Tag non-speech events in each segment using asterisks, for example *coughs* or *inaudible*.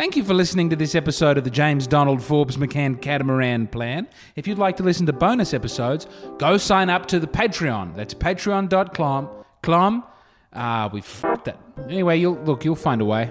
Thank you for listening to this episode of the James Donald Forbes McCann Catamaran Plan. If you'd like to listen to bonus episodes, go sign up to the Patreon. That's patreon.com. Clom. Ah, we fucked that. Anyway, you'll look, you'll find a way.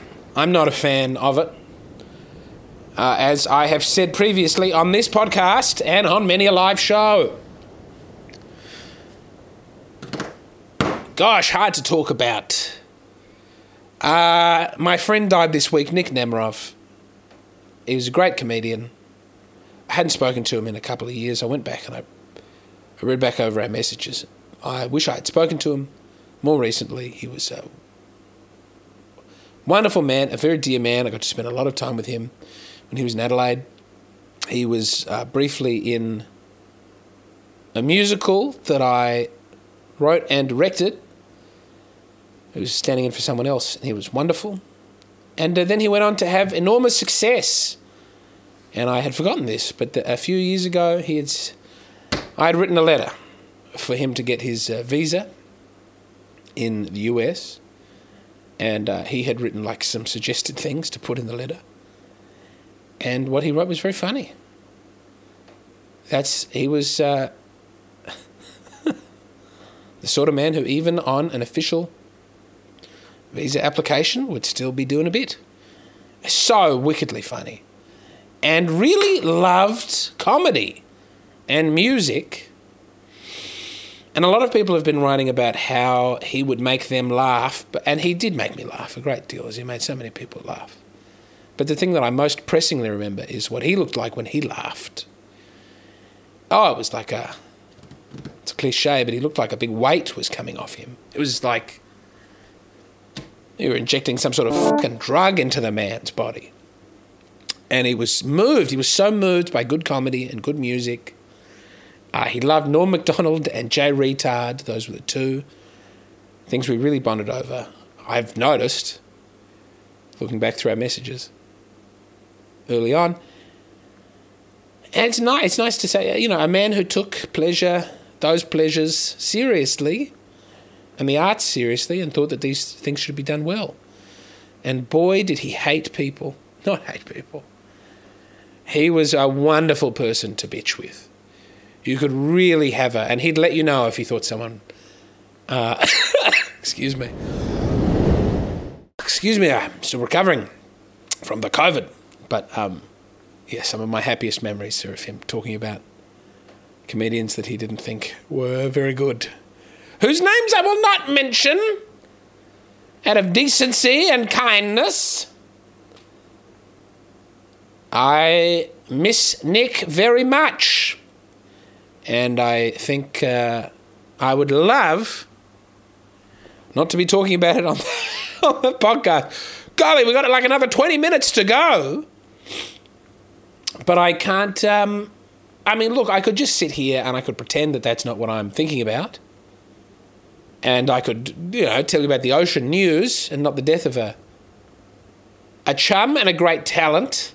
I'm not a fan of it. Uh, as I have said previously on this podcast and on many a live show. Gosh, hard to talk about. Uh, my friend died this week, Nick Nemeroff. He was a great comedian. I hadn't spoken to him in a couple of years. I went back and I, I read back over our messages. I wish I had spoken to him more recently. He was a wonderful man, a very dear man. I got to spend a lot of time with him when he was in Adelaide. He was uh, briefly in a musical that I wrote and directed. He was standing in for someone else, and he was wonderful. And uh, then he went on to have enormous success. And I had forgotten this, but the, a few years ago, he had, I had written a letter for him to get his uh, visa in the US and uh, he had written like some suggested things to put in the letter. And what he wrote was very funny. That's he was uh, *laughs* the sort of man who, even on an official visa application, would still be doing a bit. So wickedly funny, and really loved comedy and music and a lot of people have been writing about how he would make them laugh, and he did make me laugh a great deal, as he made so many people laugh. But the thing that I most pressingly remember is what he looked like when he laughed. Oh, it was like a. It's a cliche, but he looked like a big weight was coming off him. It was like you were injecting some sort of fucking drug into the man's body. And he was moved. He was so moved by good comedy and good music uh, he loved Norm Macdonald and Jay Retard. Those were the two things we really bonded over. I've noticed, looking back through our messages early on. And it's nice, it's nice to say, you know, a man who took pleasure, those pleasures seriously, and the arts seriously, and thought that these things should be done well. And boy, did he hate people. *laughs* Not hate people. He was a wonderful person to bitch with you could really have a, and he'd let you know if he thought someone, uh, *coughs* excuse me, excuse me, I'm still recovering from the COVID, but um, yeah, some of my happiest memories are of him talking about comedians that he didn't think were very good, whose names I will not mention, out of decency and kindness. I miss Nick very much. And I think uh, I would love not to be talking about it on, *laughs* on the podcast. Golly, we've got like another 20 minutes to go. But I can't. Um, I mean, look, I could just sit here and I could pretend that that's not what I'm thinking about. And I could, you know, tell you about the ocean news and not the death of a, a chum and a great talent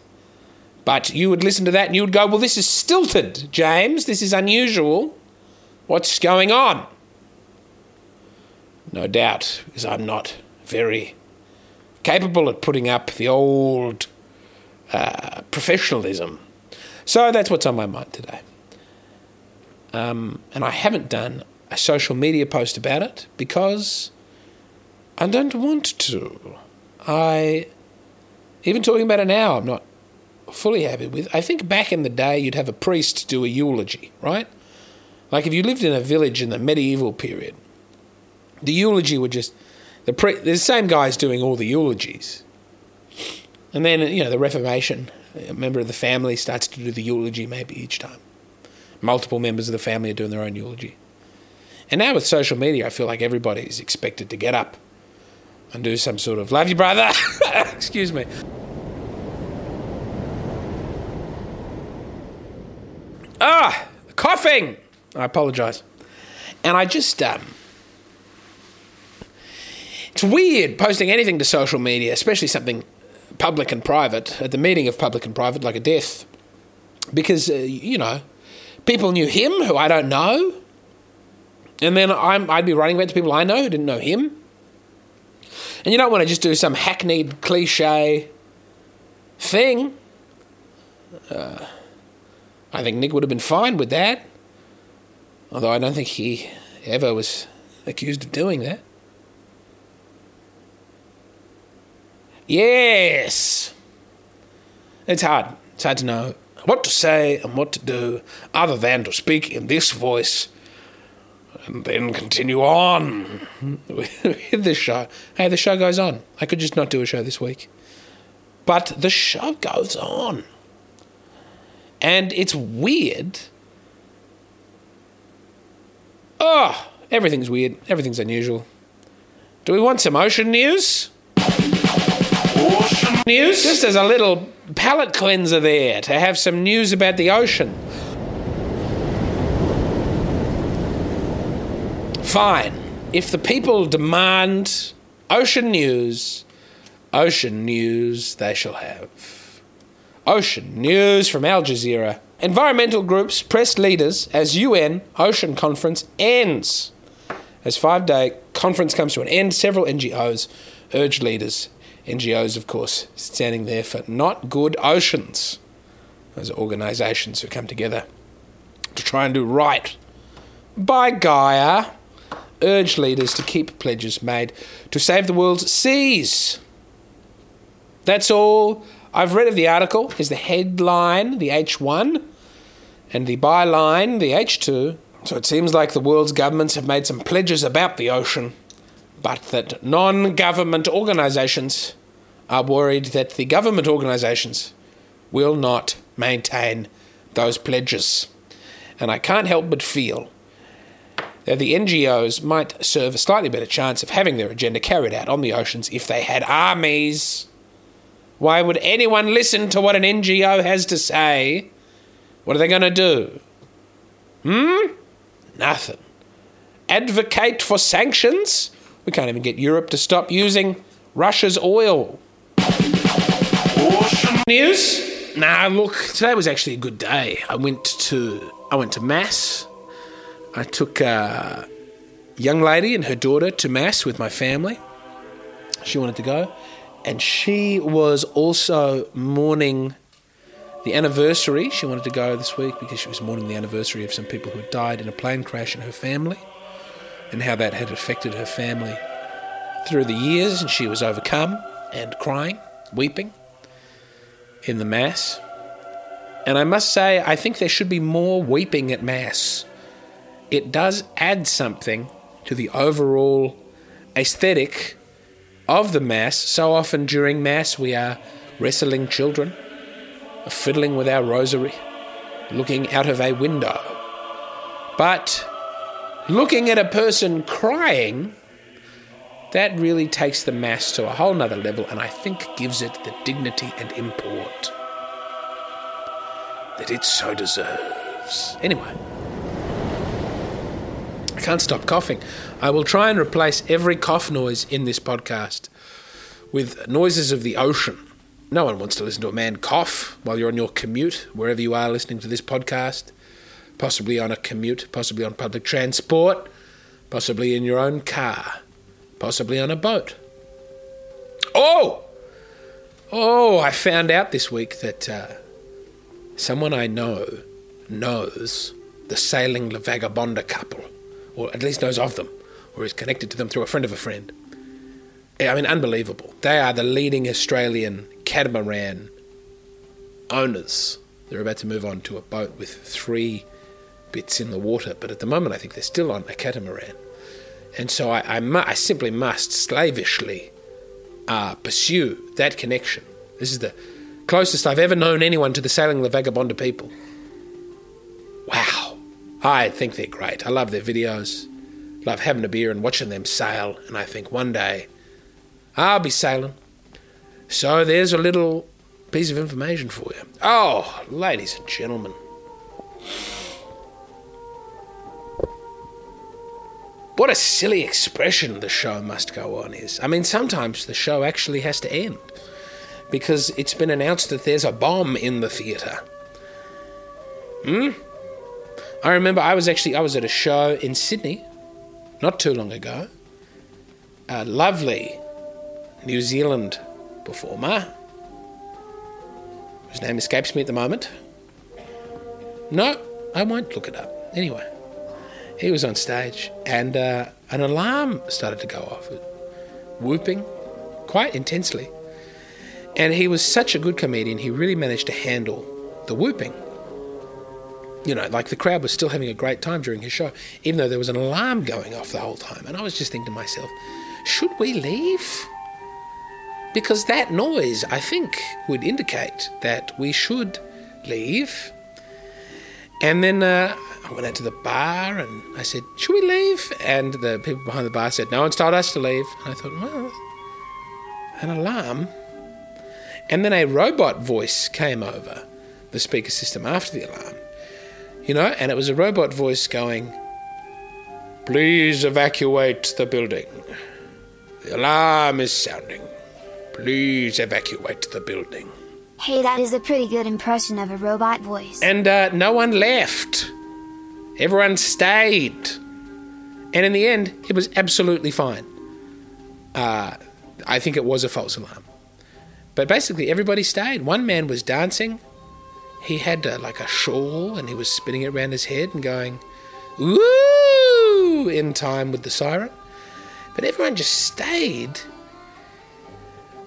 But you would listen to that and you would go, well, this is stilted, James. This is unusual. What's going on? No doubt, because I'm not very capable at putting up the old uh, professionalism. So that's what's on my mind today. Um, and I haven't done a social media post about it because I don't want to. I, even talking about it now, I'm not fully happy with. I think back in the day, you'd have a priest do a eulogy, right? Like if you lived in a village in the medieval period, the eulogy would just the pre, the same guy's doing all the eulogies, and then you know the Reformation, a member of the family starts to do the eulogy maybe each time. Multiple members of the family are doing their own eulogy. And now with social media, I feel like everybody is expected to get up and do some sort of love you, brother. *laughs* Excuse me. Ah, coughing. I apologise. And I just um, it's weird posting anything to social media, especially something public and private at the meeting of public and private, like a death, because uh, you know people knew him who I don't know, and then I'm, I'd be writing about to people I know who didn't know him. And you don't want to just do some hackneyed cliche thing. Uh, I think Nick would have been fine with that. Although I don't think he ever was accused of doing that. Yes! It's hard. It's hard to know what to say and what to do other than to speak in this voice and then continue on *laughs* with this show. Hey, the show goes on. I could just not do a show this week. But the show goes on. And it's weird. Oh, everything's weird. Everything's unusual. Do we want some ocean news? Ocean news? Just as a little palate cleanser there to have some news about the ocean. Fine. If the people demand ocean news, ocean news they shall have. Ocean news from Al Jazeera. Environmental groups press leaders as UN Ocean Conference ends. As five day conference comes to an end, several NGOs urge leaders. NGOs, of course, standing there for Not Good Oceans. Those are organisations who come together to try and do right by Gaia urge leaders to keep pledges made to save the world's seas. That's all I've read of the article is the headline, the H1, and the byline, the H2. So it seems like the world's governments have made some pledges about the ocean, but that non government organisations are worried that the government organisations will not maintain those pledges. And I can't help but feel that the NGOs might serve a slightly better chance of having their agenda carried out on the oceans if they had armies. Why would anyone listen to what an NGO has to say? What are they going to do? Hmm? Nothing. Advocate for sanctions? We can't even get Europe to stop using Russia's oil. Ocean news? Nah, look, today was actually a good day. I went to I went to mass I took a young lady and her daughter to Mass with my family. She wanted to go. And she was also mourning the anniversary. She wanted to go this week because she was mourning the anniversary of some people who had died in a plane crash in her family and how that had affected her family through the years. And she was overcome and crying, weeping in the Mass. And I must say, I think there should be more weeping at Mass it does add something to the overall aesthetic of the Mass. So often during Mass, we are wrestling children, fiddling with our rosary, looking out of a window. But looking at a person crying, that really takes the Mass to a whole nother level and I think gives it the dignity and import that it so deserves. Anyway. Can't stop coughing. I will try and replace every cough noise in this podcast with noises of the ocean. no one wants to listen to a man cough while you're on your commute, wherever you are listening to this podcast, possibly on a commute, possibly on public transport, possibly in your own car, possibly on a boat. Oh! Oh, I found out this week that uh, someone I know knows the sailing La Vagabonde couple, or at least knows of them, or is connected to them through a friend of a friend. I mean, unbelievable. They are the leading Australian catamaran owners. They're about to move on to a boat with three bits in the water, but at the moment I think they're still on a catamaran. And so I, I, mu- I simply must slavishly uh, pursue that connection. This is the closest I've ever known anyone to the Sailing La Vagabonde people. I think they're great. I love their videos. Love having a beer and watching them sail. And I think one day I'll be sailing. So there's a little piece of information for you. Oh, ladies and gentlemen. What a silly expression the show must go on is. I mean, sometimes the show actually has to end because it's been announced that there's a bomb in the theatre. Hmm? I remember I was actually I was at a show in Sydney not too long ago. A lovely New Zealand performer whose name escapes me at the moment. No, I won't look it up. Anyway, he was on stage and uh, an alarm started to go off, whooping quite intensely. And he was such a good comedian, he really managed to handle the whooping. You know, like the crowd was still having a great time during his show, even though there was an alarm going off the whole time. And I was just thinking to myself, should we leave? Because that noise, I think, would indicate that we should leave. And then uh, I went out to the bar and I said, Should we leave? And the people behind the bar said, No one's told us to leave. And I thought, Well, an alarm. And then a robot voice came over the speaker system after the alarm, you know, and it was a robot voice going, Please evacuate the building. The alarm is sounding. Please evacuate the building. Hey, that is a pretty good impression of a robot voice. And uh, no one left. Everyone stayed. And in the end, it was absolutely fine. Uh, I think it was a false alarm. But basically, everybody stayed. One man was dancing. He had uh, like a shawl and he was spinning it around his head and going, ooh, in time with the siren. But everyone just stayed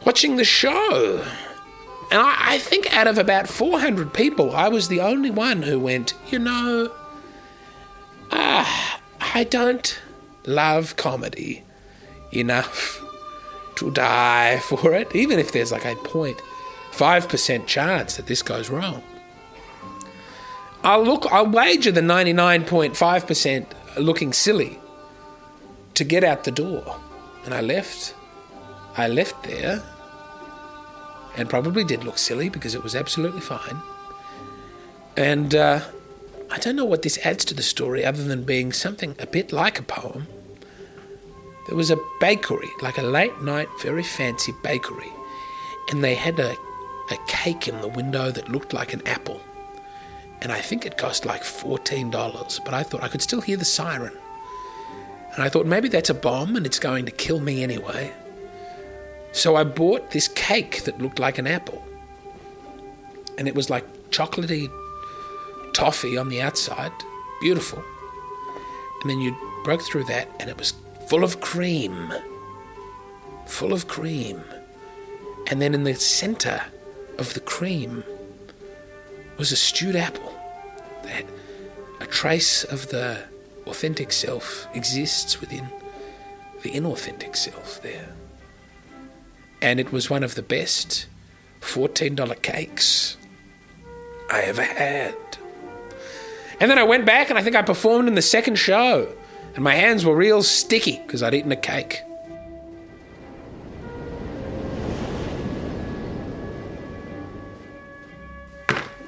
watching the show. And I, I think out of about 400 people, I was the only one who went, you know, ah, I don't love comedy enough to die *laughs* for it, even if there's like a 0.5% chance that this goes wrong. I'll look, I'll wager the 99.5% looking silly to get out the door. And I left. I left there and probably did look silly because it was absolutely fine. And uh, I don't know what this adds to the story other than being something a bit like a poem. There was a bakery, like a late night, very fancy bakery, and they had a, a cake in the window that looked like an apple. And I think it cost like $14, but I thought I could still hear the siren. And I thought maybe that's a bomb and it's going to kill me anyway. So I bought this cake that looked like an apple. And it was like chocolatey toffee on the outside, beautiful. And then you broke through that and it was full of cream. Full of cream. And then in the center of the cream was a stewed apple. That a trace of the authentic self exists within the inauthentic self there and it was one of the best $14 cakes I ever had. And then I went back and I think I performed in the second show, and my hands were real sticky because I'd eaten a cake.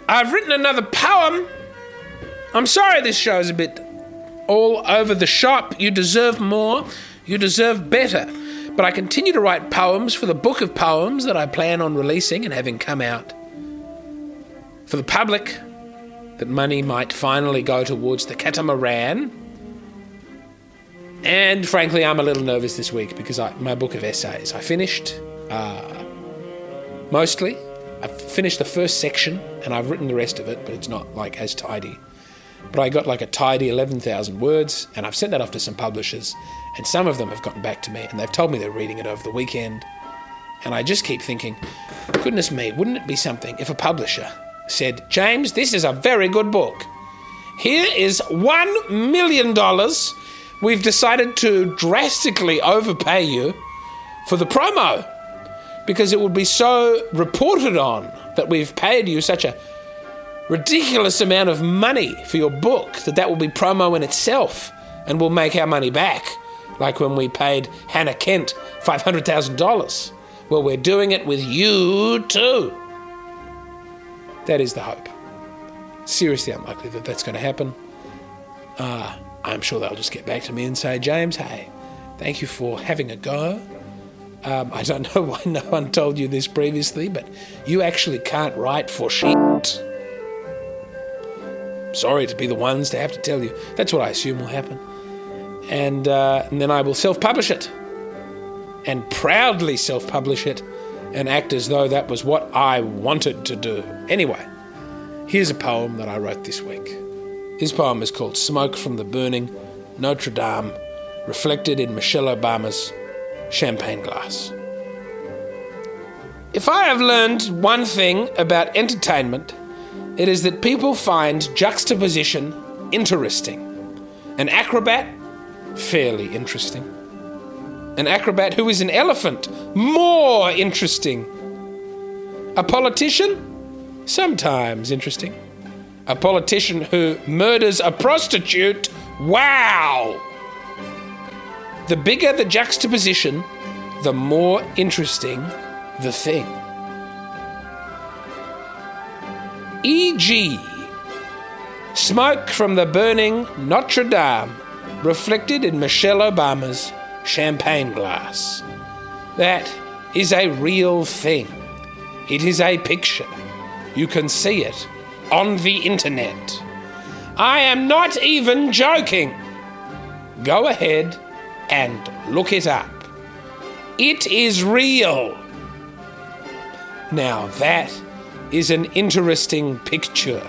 I've written another poem. I'm sorry this show is a bit all over the shop. You deserve more. You deserve better. But I continue to write poems for the book of poems that I plan on releasing and having come out for the public, that money might finally go towards the catamaran. And frankly, I'm a little nervous this week because I, my book of essays, I finished uh, mostly. I've finished the first section and I've written the rest of it, but it's not like as tidy. But I got like a tidy 11,000 words and I've sent that off to some publishers and some of them have gotten back to me and they've told me they're reading it over the weekend. And I just keep thinking, goodness me, wouldn't it be something if a publisher said, James, this is a very good book. Here is $1 million. We've decided to drastically overpay you for the promo because it would be so reported on that we've paid you such a ridiculous amount of money for your book that that will be promo in itself and we'll make our money back like when we paid Hannah Kent $500,000. Well, we're doing it with you too. That is the hope. Seriously unlikely that that's going to happen. Uh, I'm sure they'll just get back to me and say, James, hey, thank you for having a go. Um, I don't *laughs* know why no one told you this previously, but you actually can't write for shit. Sorry to be the ones to have to tell you. That's what I assume will happen. And, uh, and then I will self publish it. And proudly self publish it and act as though that was what I wanted to do. Anyway, here's a poem that I wrote this week. This poem is called Smoke from the Burning Notre Dame, reflected in Michelle Obama's champagne glass. If I have learned one thing about entertainment, it is that people find juxtaposition interesting. An acrobat, fairly interesting. An acrobat who is an elephant, more interesting. A politician, sometimes interesting. A politician who murders a prostitute, wow! The bigger the juxtaposition, the more interesting the thing. E.g., smoke from the burning Notre Dame reflected in Michelle Obama's champagne glass. That is a real thing. It is a picture. You can see it on the internet. I am not even joking. Go ahead and look it up. It is real. Now that is an interesting picture.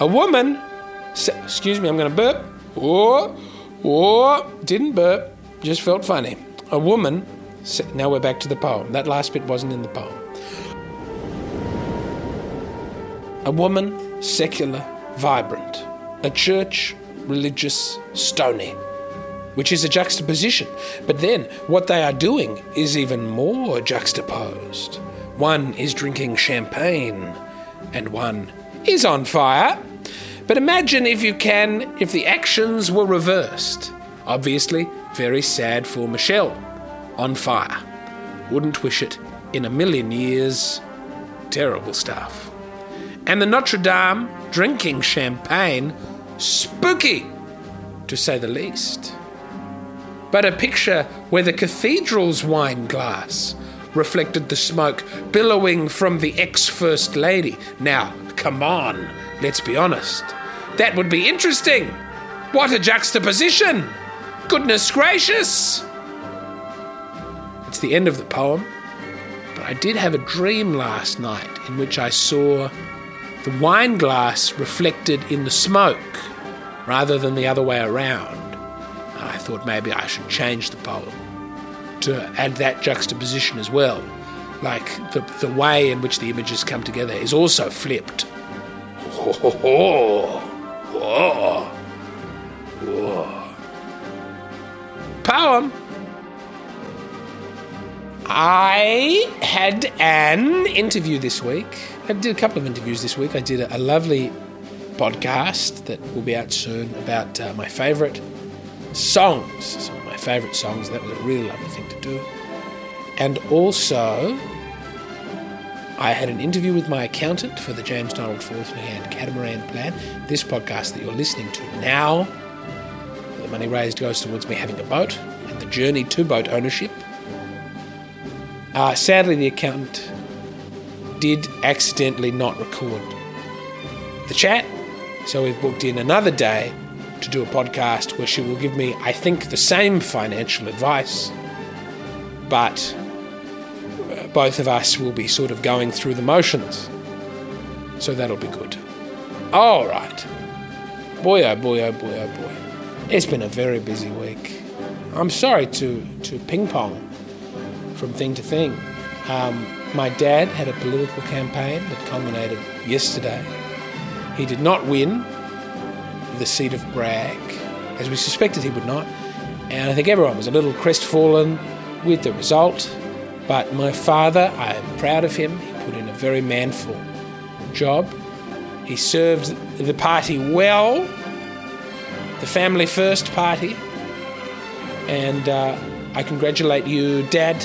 A woman, excuse me, I'm going to burp. Oh, oh, didn't burp, just felt funny. A woman, now we're back to the poem. That last bit wasn't in the poem. A woman, secular, vibrant. A church, religious, stony. Which is a juxtaposition. But then what they are doing is even more juxtaposed. One is drinking champagne, and one is on fire. But imagine if you can, if the actions were reversed. Obviously, very sad for Michelle. On fire. Wouldn't wish it in a million years. Terrible stuff. And the Notre Dame drinking champagne, spooky, to say the least. But a picture where the cathedral's wine glass reflected the smoke billowing from the ex First Lady. Now, come on, let's be honest. That would be interesting. What a juxtaposition! Goodness gracious! It's the end of the poem, but I did have a dream last night in which I saw the wine glass reflected in the smoke rather than the other way around. And I thought maybe I should change the poem to add that juxtaposition as well. Like the, the way in which the images come together is also flipped. Oh, oh, oh. Poem. I had an interview this week. I did a couple of interviews this week. I did a, a lovely podcast that will be out soon about uh, my favourite songs. Favourite songs. That was a really lovely thing to do. And also, I had an interview with my accountant for the James Donald Forbes McCann Catamaran Plan. This podcast that you're listening to now, the money raised goes towards me having a boat and the journey to boat ownership. Uh, sadly, the accountant did accidentally not record the chat, so we've booked in another day to do a podcast where she will give me, I think, the same financial advice, but uh, both of us will be sort of going through the motions. So that'll be good. All right. Boy, oh boy, oh boy, oh boy. It's been a very busy week. I'm sorry to, to ping pong from thing to thing. Um, my dad had a political campaign that culminated yesterday. He did not win the seat of Bragg, as we suspected he would not. And I think everyone was a little crestfallen with the result. But my father, I am proud of him. He put in a very manful job. He served the party well, the family first party. And uh, I congratulate you, Dad.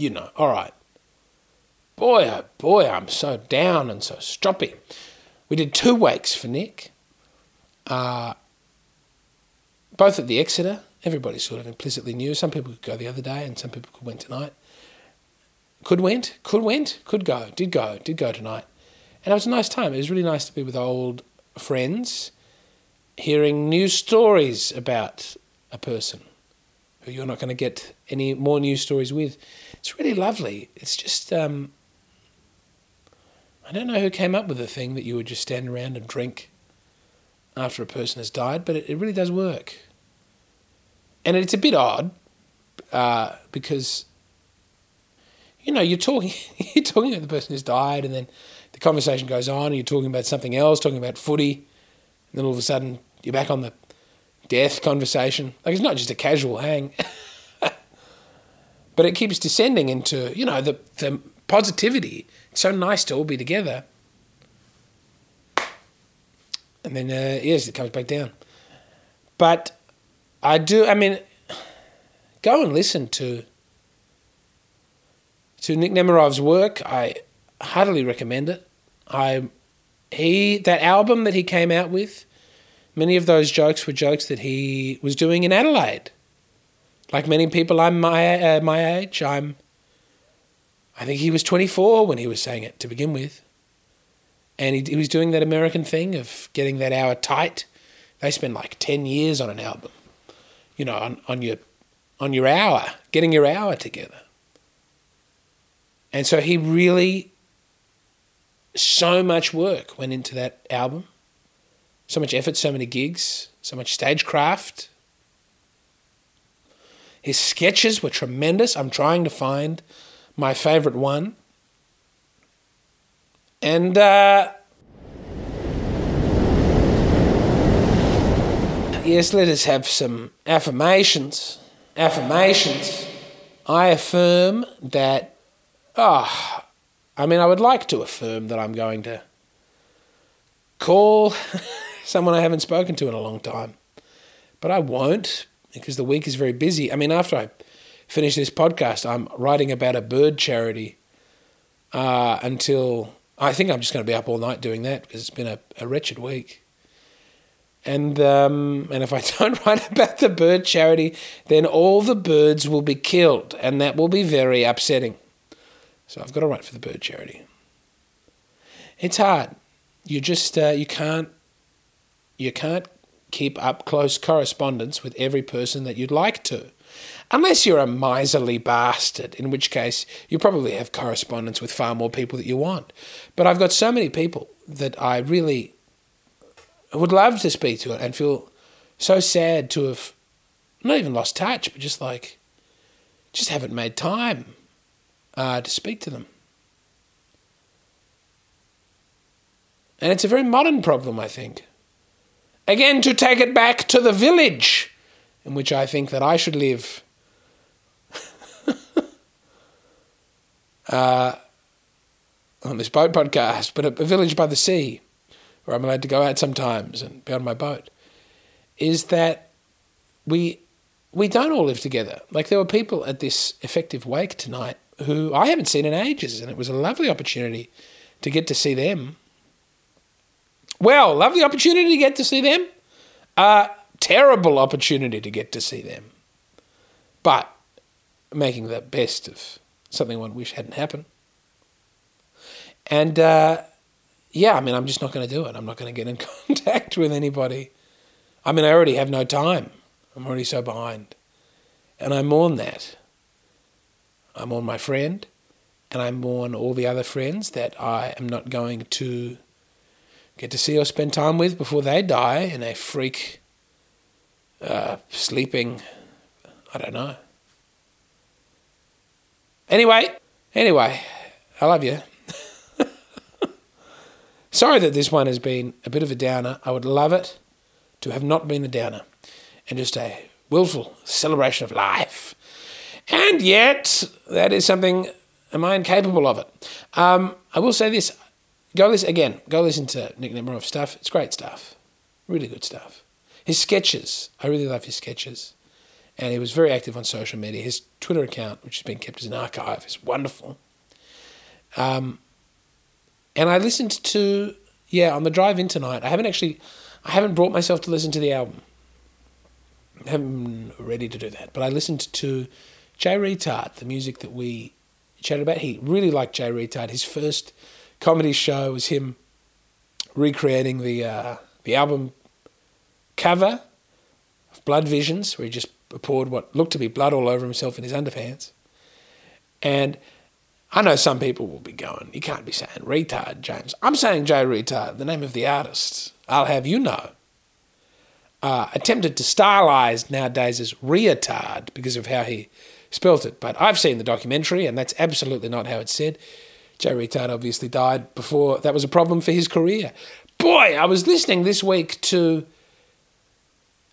You know, all right. Boy, oh boy, I'm so down and so stroppy. We did two wakes for Nick, uh, both at the Exeter. Everybody sort of implicitly knew. Some people could go the other day and some people could went tonight. Could went, could went, could go, did go, did go tonight. And it was a nice time. It was really nice to be with old friends, hearing new stories about a person who you're not going to get any more news stories with. It's really lovely. It's just, um, I don't know who came up with the thing that you would just stand around and drink after a person has died, but it, it really does work. And it's a bit odd uh, because, you know, you're talking, *laughs* you're talking about the person who's died, and then the conversation goes on, and you're talking about something else, talking about footy, and then all of a sudden you're back on the death conversation. Like it's not just a casual hang, *laughs* but it keeps descending into you know the the positivity. It's so nice to all be together, and then uh, yes, it comes back down. But I do. I mean, go and listen to to Nick Nemeroff's work. I heartily recommend it. I he that album that he came out with Many of those jokes were jokes that he was doing in Adelaide. Like many people, I'm my uh, my age. I'm. I think he was 24 when he was saying it to begin with, and he, he was doing that American thing of getting that hour tight. They spend like 10 years on an album, you know, on, on your on your hour, getting your hour together. And so he really, so much work went into that album so much effort, so many gigs, so much stagecraft. His sketches were tremendous. I'm trying to find my favorite one. And uh, yes, let us have some affirmations. Affirmations. I affirm that, ah, oh, I mean, I would like to affirm that I'm going to call *laughs* someone I haven't spoken to in a long time. But I won't because the week is very busy. I mean, after I finish this podcast, I'm writing about a bird charity uh, until I think I'm just going to be up all night doing that because it's been a, a wretched week. And um, and if I *laughs* don't write about the bird charity, then all the birds will be killed, and that will be very upsetting. So I've got to write for the bird charity. It's hard. You just uh, you can't you can't keep up close correspondence with every person that you'd like to. Unless you're a miserly bastard, in which case you probably have correspondence with far more people that you want. But I've got so many people that I really would love to speak to and feel so sad to have not even lost touch, but just like, just haven't made time uh, to speak to them. And it's a very modern problem, I think. Again, to take it back to the village in which I think that I should live. *laughs* uh, on this boat podcast, but a, a village by the sea, where I'm allowed to go out sometimes and be on my boat, is that we we don't all live together. Like there were people at this effective wake tonight who I haven't seen in ages, and it was a lovely opportunity to get to see them. Well, lovely opportunity to get to see them. A terrible opportunity to get to see them. But making the best of something one wish hadn't happened. And uh, yeah, I mean, I'm just not going to do it. I'm not going to get in *laughs* contact with anybody. I mean, I already have no time. I'm already so behind. And I mourn that. I mourn my friend, and I mourn all the other friends that I am not going to get to see or spend time with before they die in a freak uh, sleeping, I don't know. Anyway, anyway, I love you. *laughs* Sorry that this one has been a bit of a downer. I would love it to have not been a downer and just a willful celebration of life. And yet, that is something, am I incapable of it? Um, I will say this Go listen again. Go listen to Nick Nemeroff stuff. It's great stuff, really good stuff. His sketches, I really love his sketches, and he was very active on social media. His Twitter account, which has been kept as an archive, is wonderful. Um, and I listened to yeah on the drive in tonight. I haven't actually, I haven't brought myself to listen to the album. I haven't ready to do that, but I listened to Jay Retard, the music that we chatted about. He really liked Jay Retard. His first comedy show was him recreating the uh, the album cover of Blood Visions, where he just poured what looked to be blood all over himself in his underpants. And I know some people will be going, you can't be saying retard, James. I'm saying Jay Retard, the name of the artist. I'll have you know. Uh, attempted to stylize nowadays as reatard because of how he spelt it. But I've seen the documentary, and that's absolutely not how it's said. Jay Retard obviously died before that was a problem for his career. Boy, I was listening this week to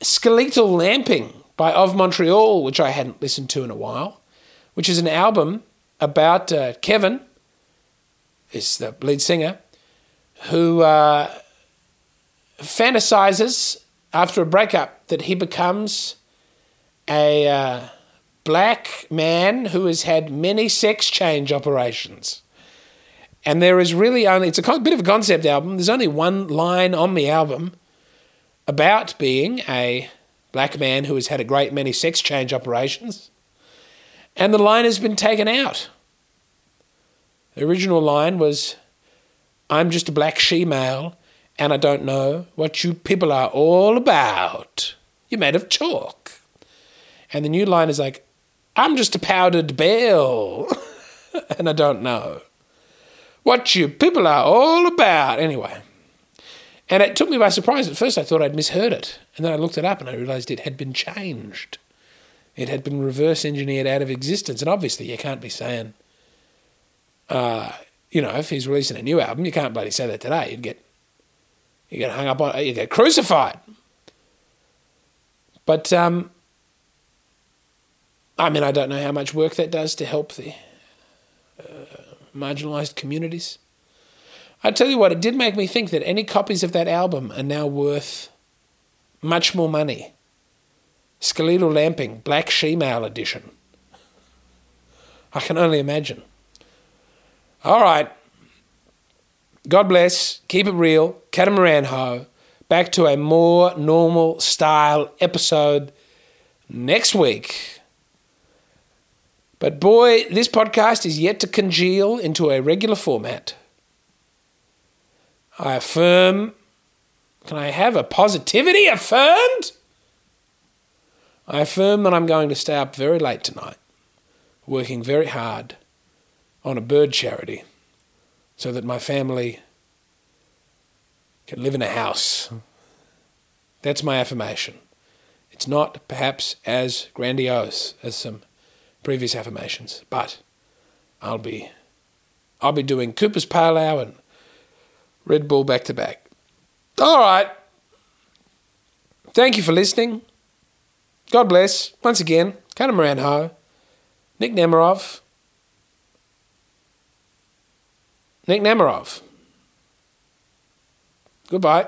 Skeletal Lamping by Of Montreal, which I hadn't listened to in a while, which is an album about uh, Kevin, is the lead singer, who uh, fantasizes after a breakup that he becomes a uh, black man who has had many sex change operations. And there is really only, it's a bit of a concept album. There's only one line on the album about being a black man who has had a great many sex change operations. And the line has been taken out. The original line was, I'm just a black she male and I don't know what you people are all about. You're made of chalk. And the new line is like, I'm just a powdered belle *laughs* and I don't know what you people are all about. Anyway. And it took me by surprise. At first, I thought I'd misheard it. And then I looked it up and I realized it had been changed. It had been reverse engineered out of existence. And obviously, you can't be saying, uh, you know, if he's releasing a new album, you can't bloody say that today. You'd get, you get hung up on, you get crucified. But, um, I mean, I don't know how much work that does to help the uh, marginalised communities. I tell you what, it did make me think that any copies of that album are now worth much more money. Skeletal Lamping, Black Shemale Edition. I can only imagine. All right. God bless. Keep it real. Catamaran ho. Back to a more normal style episode next week. But boy, this podcast is yet to congeal into a regular format. I affirm. Can I have a positivity affirmed? I affirm that I'm going to stay up very late tonight, working very hard on a bird charity so that my family can live in a house. That's my affirmation. It's not perhaps as grandiose as some previous affirmations, but I'll be I'll be doing Cooper's Pale Ale and Red Bull back to back. All right. Thank you for listening. God bless. Once again, Catamaran Ho, Nick Nemeroff. Nick Nemeroff. Goodbye.